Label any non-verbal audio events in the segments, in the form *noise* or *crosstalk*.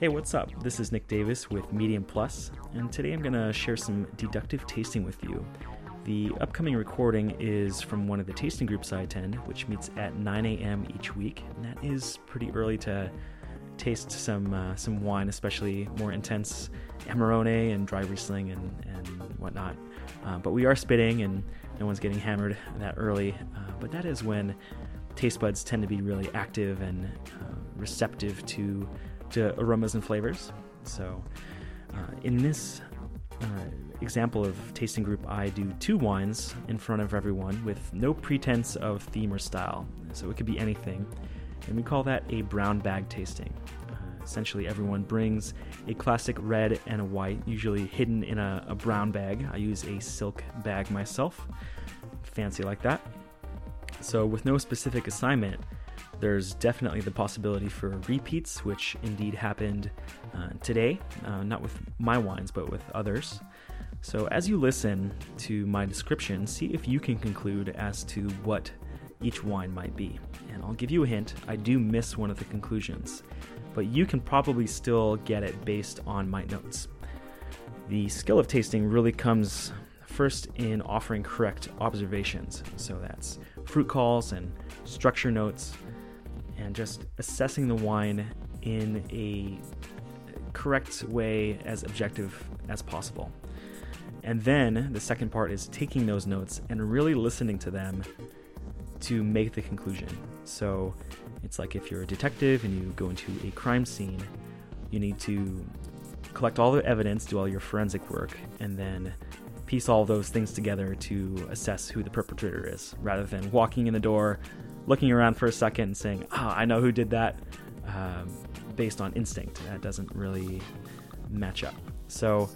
Hey, what's up? This is Nick Davis with Medium Plus, and today I'm going to share some deductive tasting with you. The upcoming recording is from one of the tasting groups I attend, which meets at 9 a.m. each week, and that is pretty early to taste some uh, some wine, especially more intense Amarone and dry Riesling and, and whatnot. Uh, but we are spitting, and no one's getting hammered that early. Uh, but that is when taste buds tend to be really active and uh, receptive to to aromas and flavors. So, uh, in this uh, example of tasting group, I do two wines in front of everyone with no pretense of theme or style. So it could be anything, and we call that a brown bag tasting. Uh, essentially, everyone brings a classic red and a white, usually hidden in a, a brown bag. I use a silk bag myself, fancy like that. So, with no specific assignment, there's definitely the possibility for repeats, which indeed happened uh, today, uh, not with my wines, but with others. So, as you listen to my description, see if you can conclude as to what each wine might be. And I'll give you a hint I do miss one of the conclusions, but you can probably still get it based on my notes. The skill of tasting really comes first in offering correct observations. So, that's fruit calls and structure notes and just assessing the wine in a correct way as objective as possible. And then the second part is taking those notes and really listening to them to make the conclusion. So it's like if you're a detective and you go into a crime scene, you need to collect all the evidence, do all your forensic work, and then piece all those things together to assess who the perpetrator is, rather than walking in the door, looking around for a second and saying, "Ah, oh, I know who did that," um, based on instinct. That doesn't really match up. So,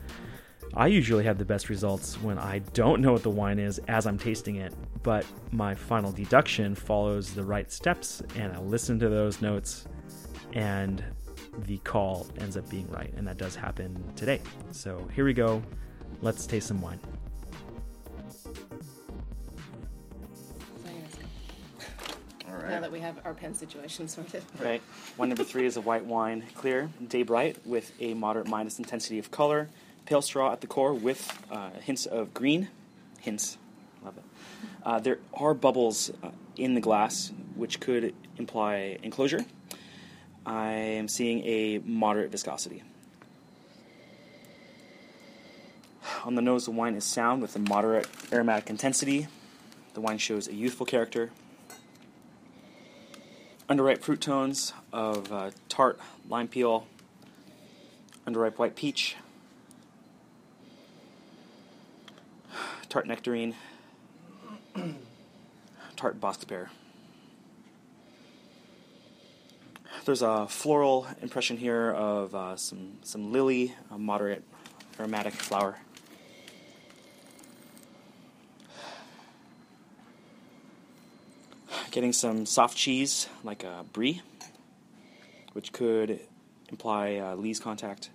I usually have the best results when I don't know what the wine is as I'm tasting it, but my final deduction follows the right steps, and I listen to those notes, and the call ends up being right, and that does happen today. So here we go. Let's taste some wine. Now that we have our pen situation sorted. Right. Wine number three is a white wine, clear, day bright, with a moderate minus intensity of color, pale straw at the core with uh, hints of green. Hints. Love it. Uh, there are bubbles uh, in the glass, which could imply enclosure. I am seeing a moderate viscosity. On the nose, the wine is sound with a moderate aromatic intensity. The wine shows a youthful character, underripe fruit tones of uh, tart lime peel, underripe white peach, tart nectarine, *clears throat* tart bosc pear. There's a floral impression here of uh, some some lily, a moderate aromatic flower. Getting some soft cheese, like a brie, which could imply uh, lees contact.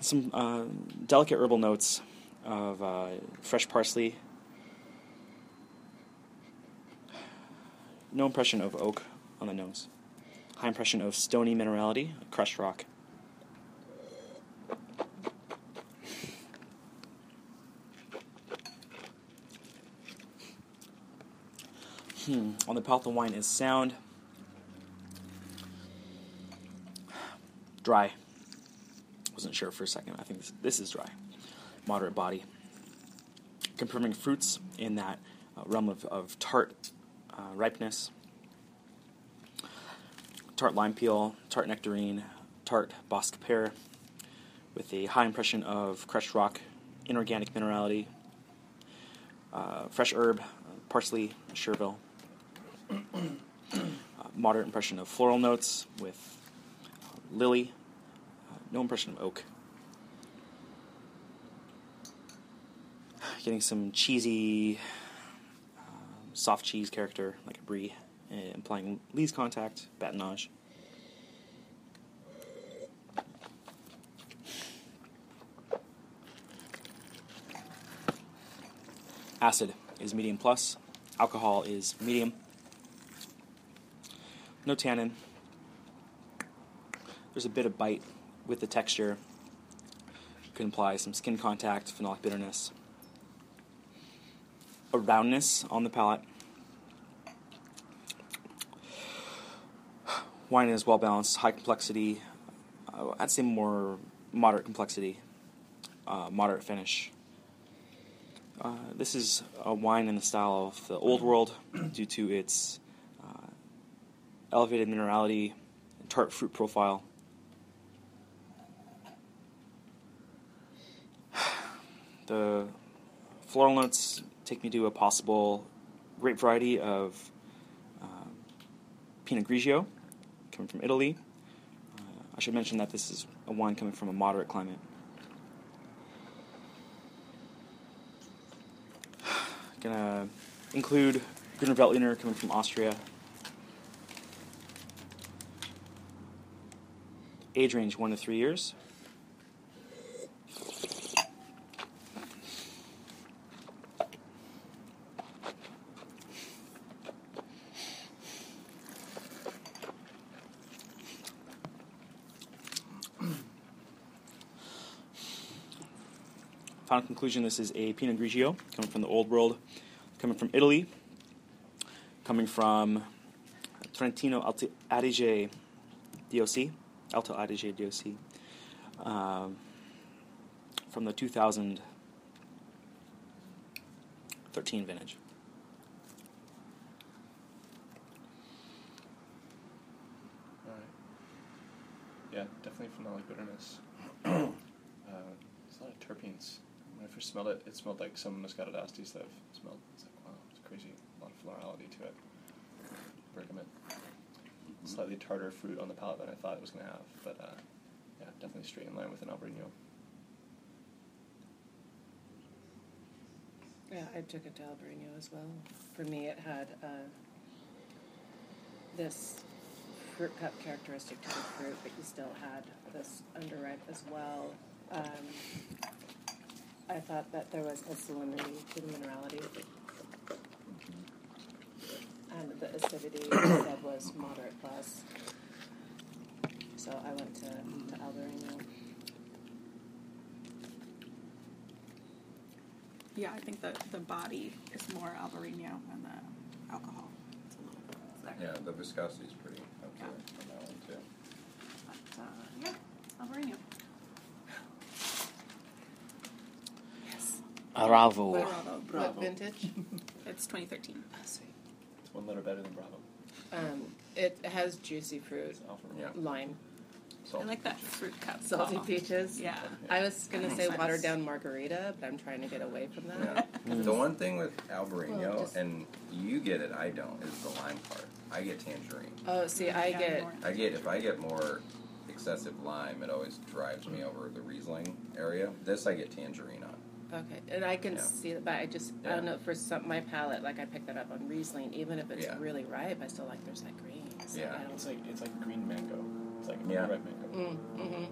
Some uh, delicate herbal notes of uh, fresh parsley. No impression of oak on the nose. High impression of stony minerality, crushed rock. On the palate, the wine is sound, dry. Wasn't sure for a second. I think this, this is dry. Moderate body. Confirming fruits in that uh, realm of, of tart uh, ripeness. Tart lime peel, tart nectarine, tart bosc pear, with a high impression of crushed rock, inorganic minerality, uh, fresh herb, parsley, chervil moderate impression of floral notes with uh, lily, uh, no impression of oak. Getting some cheesy, soft cheese character like a brie, uh, implying lees contact, bâtonnage. Acid is medium plus, alcohol is medium no tannin. there's a bit of bite with the texture. Could imply some skin contact, phenolic bitterness. A roundness on the palate. Wine is well balanced, high complexity. Uh, I'd say more moderate complexity, uh, moderate finish. Uh, this is a wine in the style of the Old World due to its elevated minerality and tart fruit profile. *sighs* The floral notes take me to a possible grape variety of uh, Pinot Grigio coming from Italy. Uh, I should mention that this is a wine coming from a moderate climate. *sighs* Gonna include Grüner Veltliner coming from Austria. Age range one to three years. Final conclusion this is a Pinot Grigio coming from the Old World, coming from Italy, coming from Trentino Adige DOC, Alto Adige DOC, um, from the 2013 vintage. All right. Yeah, definitely phenolic bitterness. *coughs* uh, there's a lot of terpenes. When I first smelled it, it smelled like some Moscato d'Asti that I've smelled. It's like, wow, it's crazy. A lot of florality to it. Bergamot. Slightly tartar fruit on the palate than I thought it was going to have. But uh, yeah, definitely straight in line with an Albarino. Yeah, I took it to Albarino as well. For me, it had uh, this fruit cup characteristic to the fruit, but you still had this underripe as well. Um, I thought that there was a salinity to the minerality, the acidity I said was moderate plus. So I went to, to Albarino. Yeah, I think the, the body is more Albarino and the alcohol. It's a little bit. Yeah, the viscosity is pretty up there on that one too. But, uh, yeah, Albarino. Yes. Bravo. What, Bravo. what vintage? It's 2013. Oh, sweet. It's one letter better than Bravo. Um, it has juicy fruit, It's Alfa Yeah. Romeo. lime, I Salty like that peaches. fruit cup. salty ball. peaches. Yeah. I was gonna That say makes sense. watered down margarita, but I'm trying to get away from Yeah. that. *laughs* The one thing with Albarino, Well, just- and you get it, I don't, is the lime part. I get tangerine. Oh, see, I Yeah, get more. I get if I get more excessive lime, it always drives me over the Riesling area. This I get tangerine on. Okay, and I can Yeah. see that, but I just I don't know for some my palate, like I picked that up on Riesling. Even if it's Yeah. really ripe, I still like there's that green. It's like, Yeah. I It's don't. like it's like green mango. It's like Yeah. red mango. Mm, mm-hmm.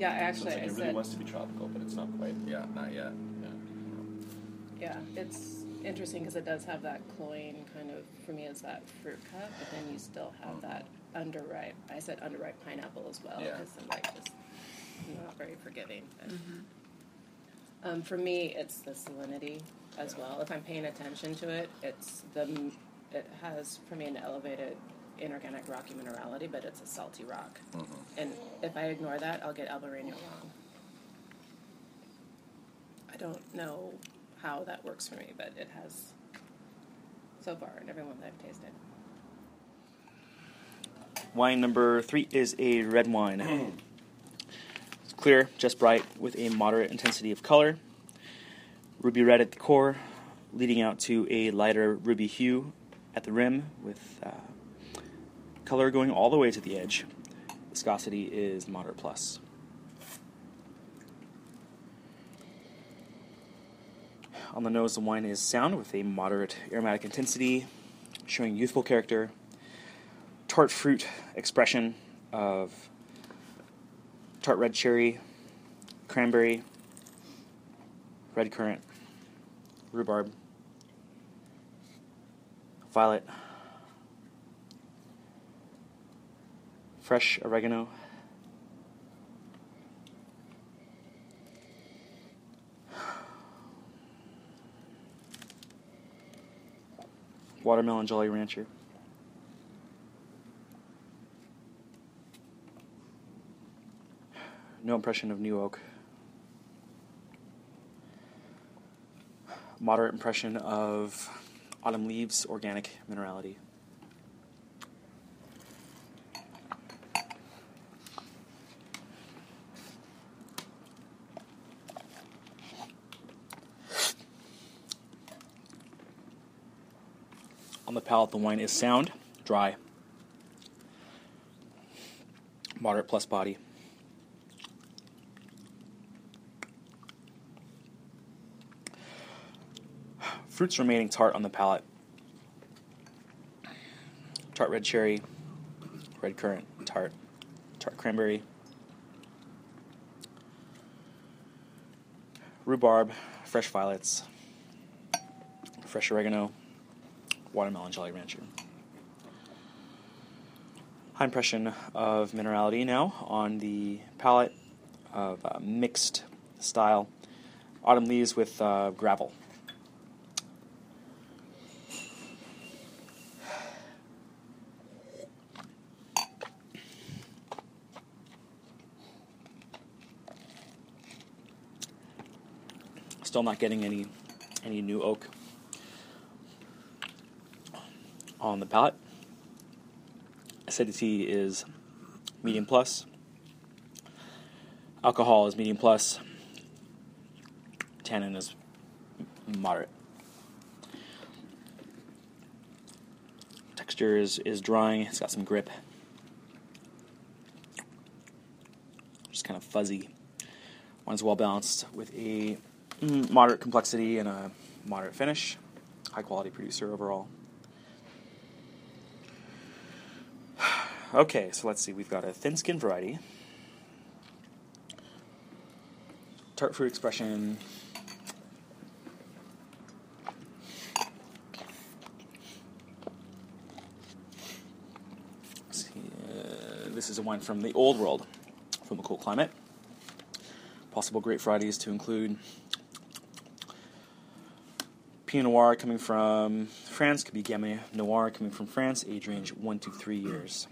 Yeah, So actually, it's like I it really said wants to be tropical, but it's not quite. Yeah, not yet. Yeah. yeah, it's interesting because it does have that cloying kind of. For me, it's that fruit cup, but then you still have that underripe. I said underripe pineapple as well Yeah. because I'm like just not very forgiving. But, um, for me, it's the salinity as well. If I'm paying attention to it, it's the it has for me an elevated inorganic rocky minerality, but it's a salty rock. Mhm. And if I ignore that, I'll get Albarino wrong. I don't know how that works for me, but it has so far in everyone that I've tasted. Wine number three is a red wine. *clears throat* clear, just bright, with a moderate intensity of color. Ruby red at the core, leading out to a lighter ruby hue at the rim, with uh, color going all the way to the edge. Viscosity is moderate plus. On the nose, the wine is sound with a moderate aromatic intensity, showing youthful character tart fruit expression of tart red cherry, cranberry, red currant, rhubarb, violet, fresh oregano, watermelon Jolly Rancher. No impression of New Oak. Moderate impression of Autumn Leaves Organic Minerality. On the palate, the wine is sound, dry, moderate plus body. Fruits remaining tart on the palate. Tart red cherry, red currant, tart, tart cranberry, rhubarb, fresh violets, fresh oregano, watermelon Jolly Rancher. High impression of minerality now on the palate of uh, mixed style. Autumn leaves with uh, gravel. Still not getting any any new oak on the palate. Acidity is medium plus. Alcohol is medium plus. Tannin is moderate. Texture is, is drying, it's got some grip. Just kind of fuzzy. One's well balanced with a moderate complexity and a moderate finish. High quality producer overall. *sighs* Okay, so let's see. We've got a thin skin variety. Tart fruit expression. See, uh, this is a wine from the old world, from a cool climate. Possible grape varieties to include Pinot Noir coming from France, could be Gamay Noir coming from France, age range 1 to 3 years.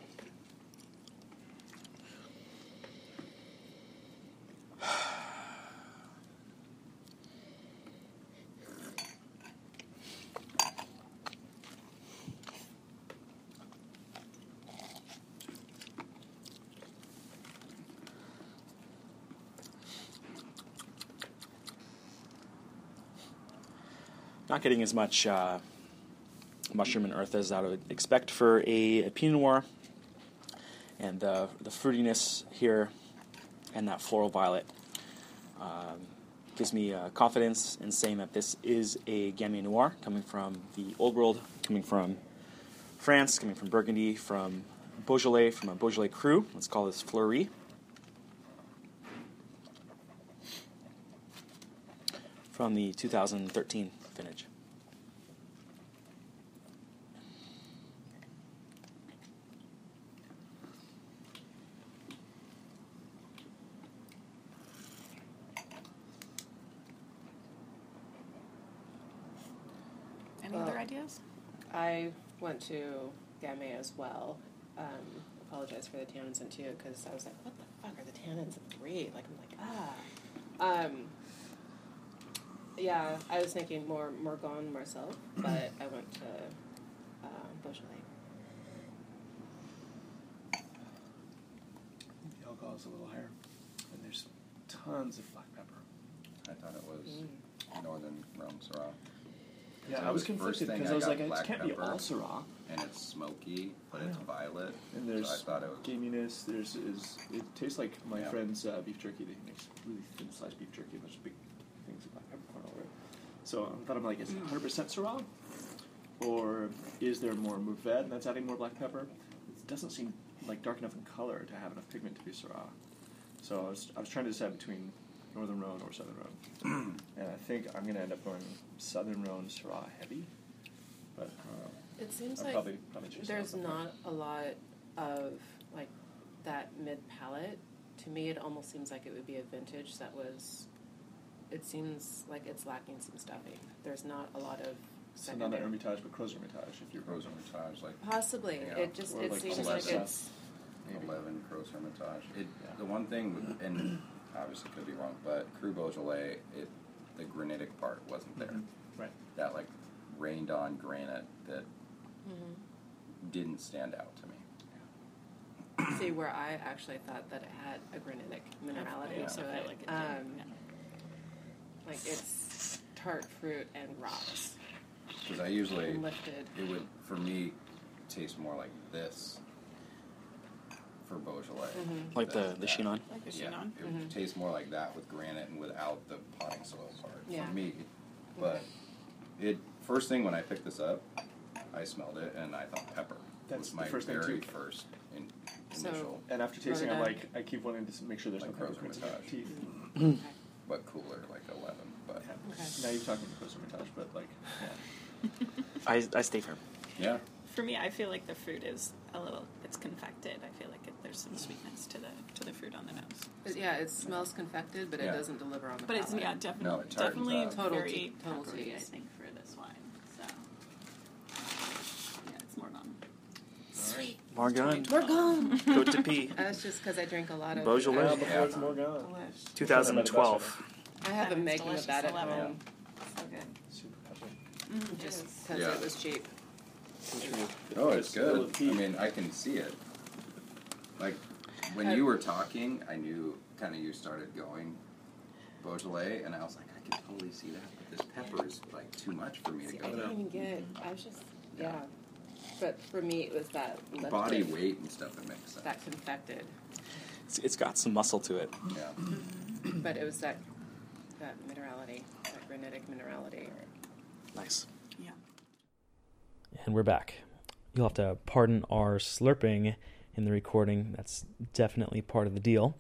Getting as much uh, mushroom and earth as I would expect for a, a Pinot Noir. And the, the fruitiness here and that floral violet um, gives me uh, confidence in saying that this is a Gamay Noir coming from the Old World, coming from France, coming from Burgundy, from Beaujolais, from a Beaujolais cru. Let's call this Fleurie. From the 2013 vintage. Any Well- other ideas? I went to Gamay as well. Um, apologize for the tannins in two because I was like, what the fuck are the tannins in three? Like I'm like ah. Um, yeah, I was thinking more Morgon myself, *clears throat* but I went to uh, Beaujolais. The alcohol is a little higher, and there's tons of black pepper. I thought it was Mm. Northern Rhone Syrah. Yeah, I was conflicted because I was like, it can't be all Syrah. And it's smoky, but it's violet. And so there's I thought it was. gaminess. There's is it tastes like my Yeah. friend's uh, beef jerky that he makes really thin sliced beef jerky and there's big things of black peppercorn all over it. So I thought I'm like, is it 100 percent Syrah, or is there more Mourvèdre and that's adding more black pepper? It doesn't seem like dark enough in color to have enough pigment to be Syrah. So I was I was trying to decide between Northern Rhone or Southern Rhone, *clears throat* and I think I'm gonna end up going Southern Rhone Syrah heavy, but uh, It seems I'll like probably probably there's not a lot of like that mid palate. To me, it almost seems like it would be a vintage that was. It seems like it's lacking some stuffing. There's not a lot of So not the. Hermitage, but Crozes-Hermitage. If you're Crozes-Hermitage, like Possibly. Yeah. It just Or it like seems Celeste. like it's maybe. eleven Crozes-Hermitage. It Yeah. the one thing, and obviously could be wrong, but Cru Beaujolais, it the granitic part wasn't there. Mhm. Right. That like rained on granite that Mm-hmm. didn't stand out to me. see where I actually thought that it had a granitic minerality Yeah. to I it. like it um, yeah. Like it's tart fruit and rocks Because I usually and lifted. it would for me taste more like this for Beaujolais. Mhm. Like the than the that. Chinon. Like the Yeah, Chinon. it would Mhm. taste more like that with granite and without the potting soil part Yeah. for me. But it first thing when I picked this up, I smelled it and I thought pepper That's was the my first thing, very too. first in, So- initial, And after tasting, I'm Rhododeck. like, I keep wanting to s- make sure there's Like no Crow's peppercorns in my Hermitage. teeth. Okay. but cooler, like eleven. But Yeah. Okay. Now you're talking to Crozes-Hermitage, but like, yeah. *laughs* I I stay firm. yeah, For me, I feel like the fruit is a little. It's confected. I feel like it, there's some sweetness to the to the fruit on the nose. But yeah, it smells confected, but it doesn't deliver on the But it's palate. yeah, definitely No, it tartens definitely up. Total very tea- total peppery, I teas. think for this wine. So yeah, it's Morgon. Sweet. Morgon. We're gone. Côte du Py. That's just because I drink a lot of Beaujolais? Now before it's Morgon. Delish. 2012. I have been It's making delicious, that at I love home So good. Super peppery. Mm, just because Yeah. it was cheap. oh, it's Just a little good. I mean, I can see it. Like when Uh, you were talking, I knew kind of you started going Beaujolais, and I was like, I can totally see that. But this pepper is like too much for me to See, go I didn't even get. I was just Yeah. yeah. But for me, it was that lifted, Body weight and stuff, that makes sense. that confected. It's, it's got some muscle to it. Yeah. *clears throat* But it was that that minerality, that granitic minerality. Nice. Yeah. And we're back. You'll have to pardon our slurping in the recording. That's definitely part of the deal.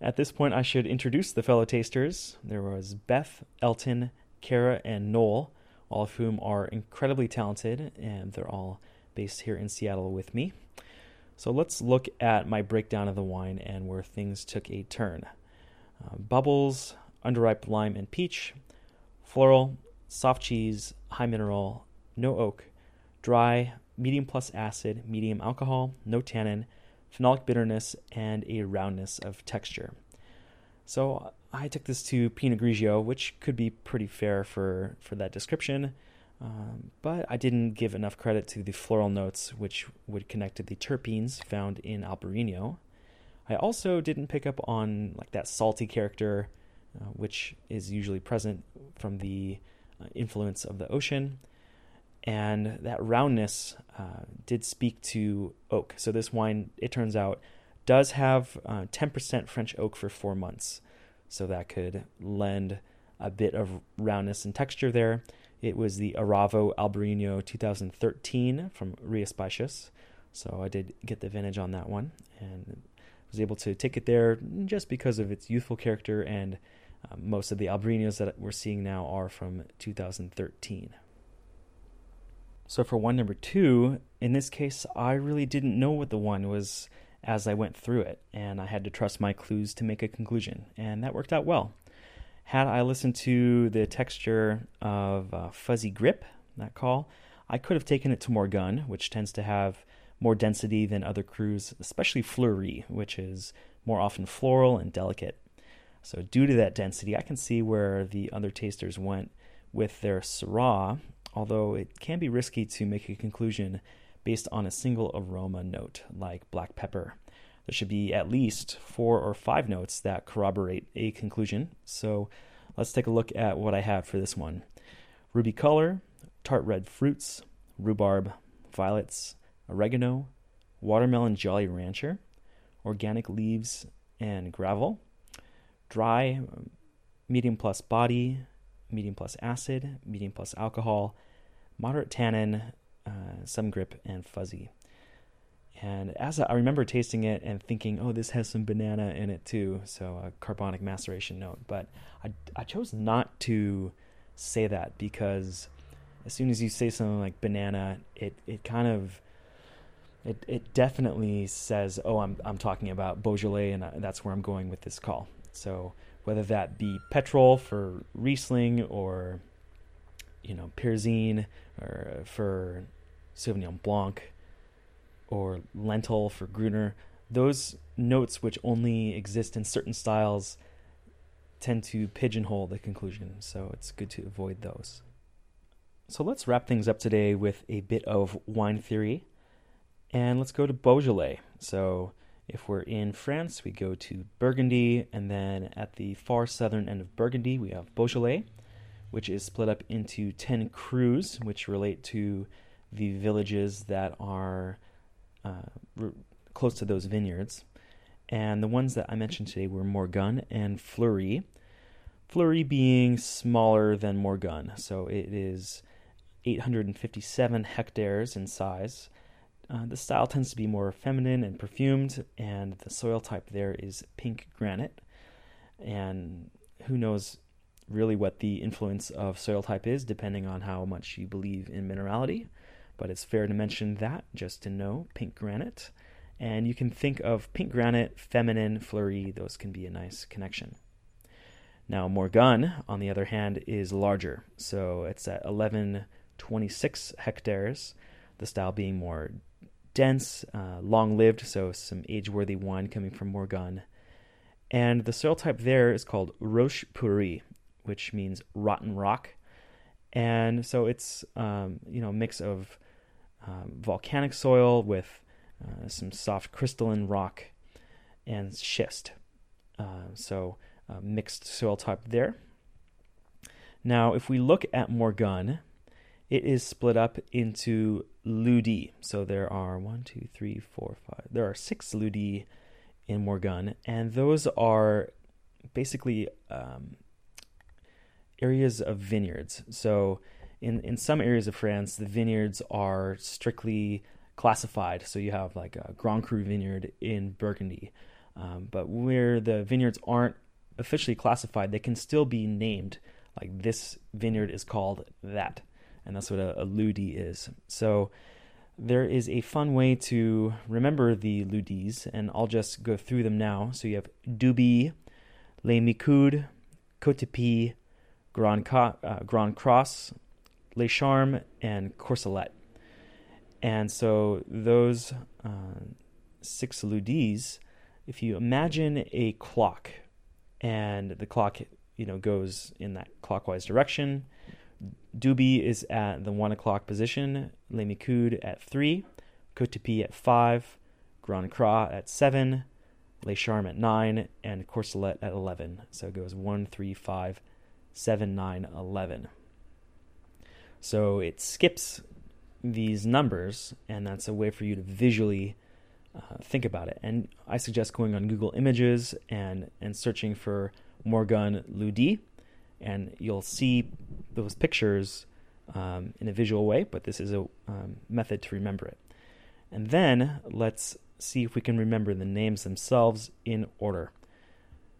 At this point, I should introduce the fellow tasters. There was Beth, Elton, Kara, and Noel, all of whom are incredibly talented, and they're all based here in Seattle with me. So let's look at my breakdown of the wine and where things took a turn. Uh, bubbles, underripe lime and peach, floral, soft cheese, high mineral, no oak, dry, medium plus acid, medium alcohol, no tannin, phenolic bitterness, and a roundness of texture. So I took this to Pinot Grigio, which could be pretty fair for, for that description, um, but I didn't give enough credit to the floral notes, which would connect to the terpenes found in Albarino. I also didn't pick up on like that salty character, uh, which is usually present from the uh, influence of the ocean and that roundness uh, did speak to oak. So this wine, it turns out, does have uh, 10% French oak for four months. So that could lend a bit of roundness and texture there. It was the Aravo Albarino 2013 from Rías Baixas. So I did get the vintage on that one and was able to take it there just because of its youthful character and uh, most of the Albarinos that we're seeing now are from 2013. So for one number two, in this case, I really didn't know what the one was as I went through it, and I had to trust my clues to make a conclusion, and that worked out well. Had I listened to the texture of uh, fuzzy grip, that call, I could have taken it to Morgon, which tends to have more density than other crus, especially Fleurie, which is more often floral and delicate. So, due to that density, I can see where the other tasters went with their Syrah, although it can be risky to make a conclusion based on a single aroma note like black pepper. There should be at least four or five notes that corroborate a conclusion. So, let's take a look at what I have for this one ruby color, tart red fruits, rhubarb, violets, oregano, watermelon Jolly Rancher, organic leaves and gravel, dry, medium plus body, medium plus acid, medium plus alcohol, moderate tannin, uh, some grip, and fuzzy. And as I, remember tasting it and thinking, oh, this has some banana in it too, so a carbonic maceration note. But I, I chose not to say that because as soon as you say something like banana, it, it kind of it, it definitely says, oh, I'm, I'm talking about Beaujolais, and that's where I'm going with this call. So whether that be petrol for Riesling or you know, pyrazine or for Sauvignon Blanc or lentil for Gruner, those notes which only exist in certain styles tend to pigeonhole the conclusion, so it's good to avoid those. So let's wrap things up today with a bit of wine theory, and let's go to Beaujolais. So if we're in France, we go to Burgundy, and then at the far southern end of Burgundy, we have Beaujolais, which is split up into 10 crus, which relate to the villages that are uh, close to those vineyards. And the ones that I mentioned today were Morgon and Fleurie. Fleurie being smaller than Morgon, so it is 857 hectares in size. Uh, the style tends to be more feminine and perfumed, and the soil type there is pink granite. And who knows really what the influence of soil type is, depending on how much you believe in minerality. But it's fair to mention that just to know pink granite. And you can think of pink granite, feminine, fleurie, those can be a nice connection. Now, Morgon, on the other hand, is larger. So it's at 1126 hectares, the style being more dense, uh, long lived, so some age worthy wine coming from Morgon. And the soil type there is called Roche Pourrie, which means rotten rock. And so it's um, you know a mix of um, volcanic soil with uh, some soft crystalline rock and schist. Uh, so uh, mixed soil type there. Now, if we look at Morgon, it is split up into lieux-dits. So there are one, two, three, four, five. There are six lieux-dits in Morgon, and those are basically um, areas of vineyards. So in in some areas of France, the vineyards are strictly classified. So you have like a Grand Cru vineyard in Burgundy, um, but where the vineyards aren't officially classified, they can still be named. Like this vineyard is called that, and that's what a, a lieu-dit is. So there is a fun way to remember the lieux-dits, and I'll just go through them now. So you have Douby, Les Micoud, Côte du Py, Grand, uh, Grand Cras, Les Charmes, and Corcelette. And so those uh, six lieux-dits, if you imagine a clock, and the clock, you know, goes in that clockwise direction, Douby is at the one o'clock position, Les Micoud at three, Côte du Py at five, Grand Cras at seven, Les Charmes at nine, and Corcelette at eleven. So it goes one, three, five, 7, 9, 11. So it skips these numbers, and that's a way for you to visually uh, think about it. And I suggest going on Google Images and, and searching for Morgon Lieux-dits, and you'll see those pictures um, in a visual way, but this is a um, method to remember it. And then let's see if we can remember the names themselves in order.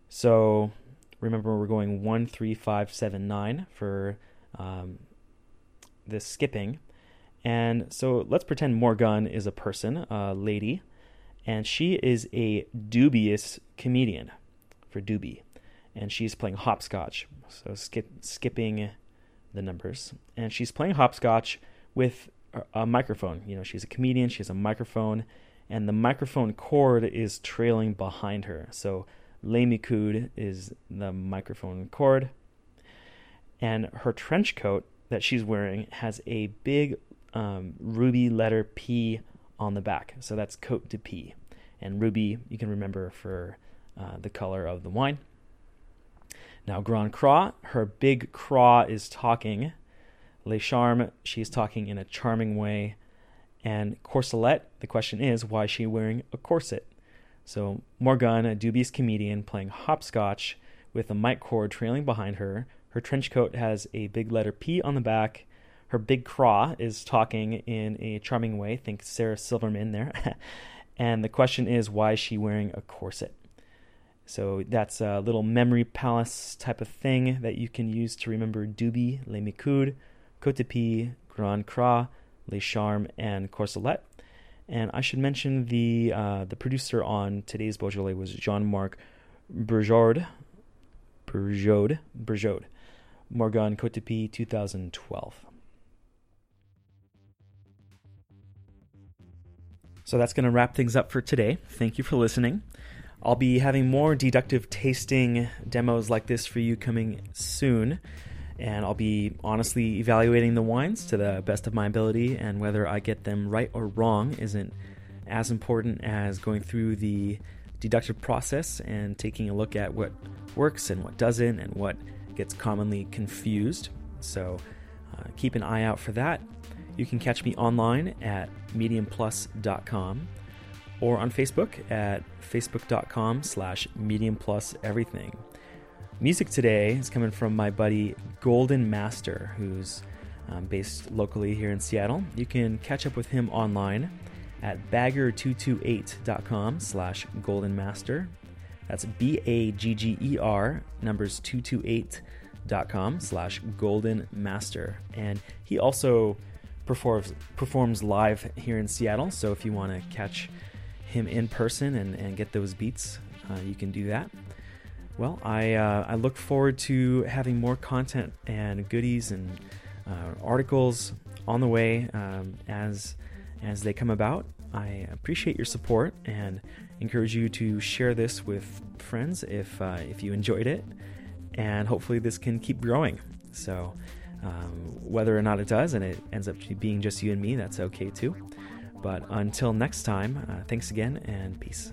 So Remember, we're going one, three, five, seven, nine for um, this skipping. And so let's pretend Morgon is a person, a lady, and she is a dubious comedian for Douby. And she's playing hopscotch. So skip, skipping the numbers. And she's playing hopscotch with a microphone. You know, she's a comedian, she has a microphone, and the microphone cord is trailing behind her. So Les Micoud is the microphone cord. And her trench coat that she's wearing has a big um, ruby letter P on the back. So that's coat de P. And ruby, you can remember for uh, the color of the wine. Now, Grand Cras, her big craw is talking. Les Charmes, she's talking in a charming way. And Corcelette, the question is, why is she wearing a corset? So Morgon, a dubious comedian, playing hopscotch with a mic cord trailing behind her. Her trench coat has a big letter P on the back. Her big craw is talking in a charming way. Think Sarah Silverman there. *laughs* and the question is, why is she wearing a corset? So that's a little memory palace type of thing that you can use to remember Douby, Les Micoud, Côte du Py, Grand Cras, Les Charmes, and Corcelette. And I should mention the uh, the producer on today's Beaujolais was Jean Marc Burgaud. Burgaud. Burgaud. Morgon Cotepi 2012. So that's going to wrap things up for today. Thank you for listening. I'll be having more deductive tasting demos like this for you coming soon. And I'll be honestly evaluating the wines to the best of my ability, and whether I get them right or wrong isn't as important as going through the deductive process and taking a look at what works and what doesn't and what gets commonly confused. So uh, keep an eye out for that. You can catch me online at mediumplus.com or on Facebook at facebook.com slash mediumpluseverything. Music today is coming from my buddy Golden Master, who's um, based locally here in Seattle. You can catch up with him online at bagger228.com slash goldenmaster. That's B-A-G-G-E-R numbers 228.com slash golden master. And he also performs performs live here in Seattle. So if you want to catch him in person and, and get those beats, uh, you can do that. Well, I uh, I look forward to having more content and goodies and uh, articles on the way um, as as they come about. I appreciate your support and encourage you to share this with friends if uh, if you enjoyed it, and hopefully this can keep growing. So um, whether or not it does, and it ends up being just you and me, that's okay too. But until next time, uh, thanks again and peace.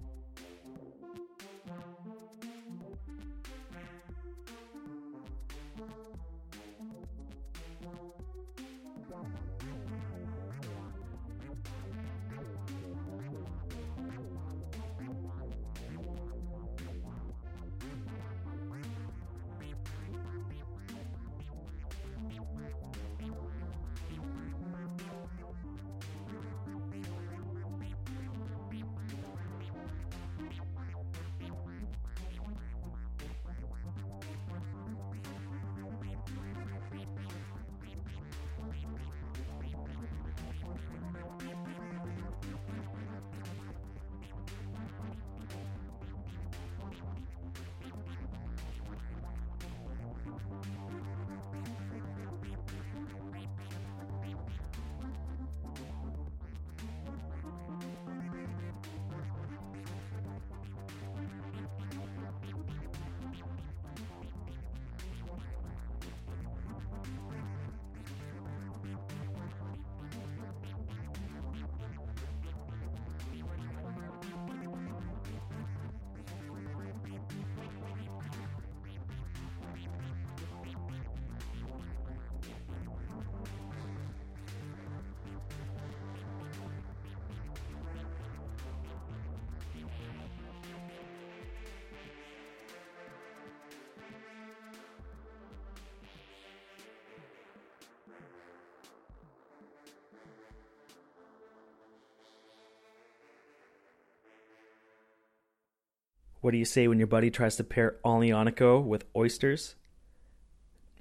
What do you say when your buddy tries to pair Aglianico with oysters?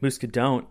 Muscadone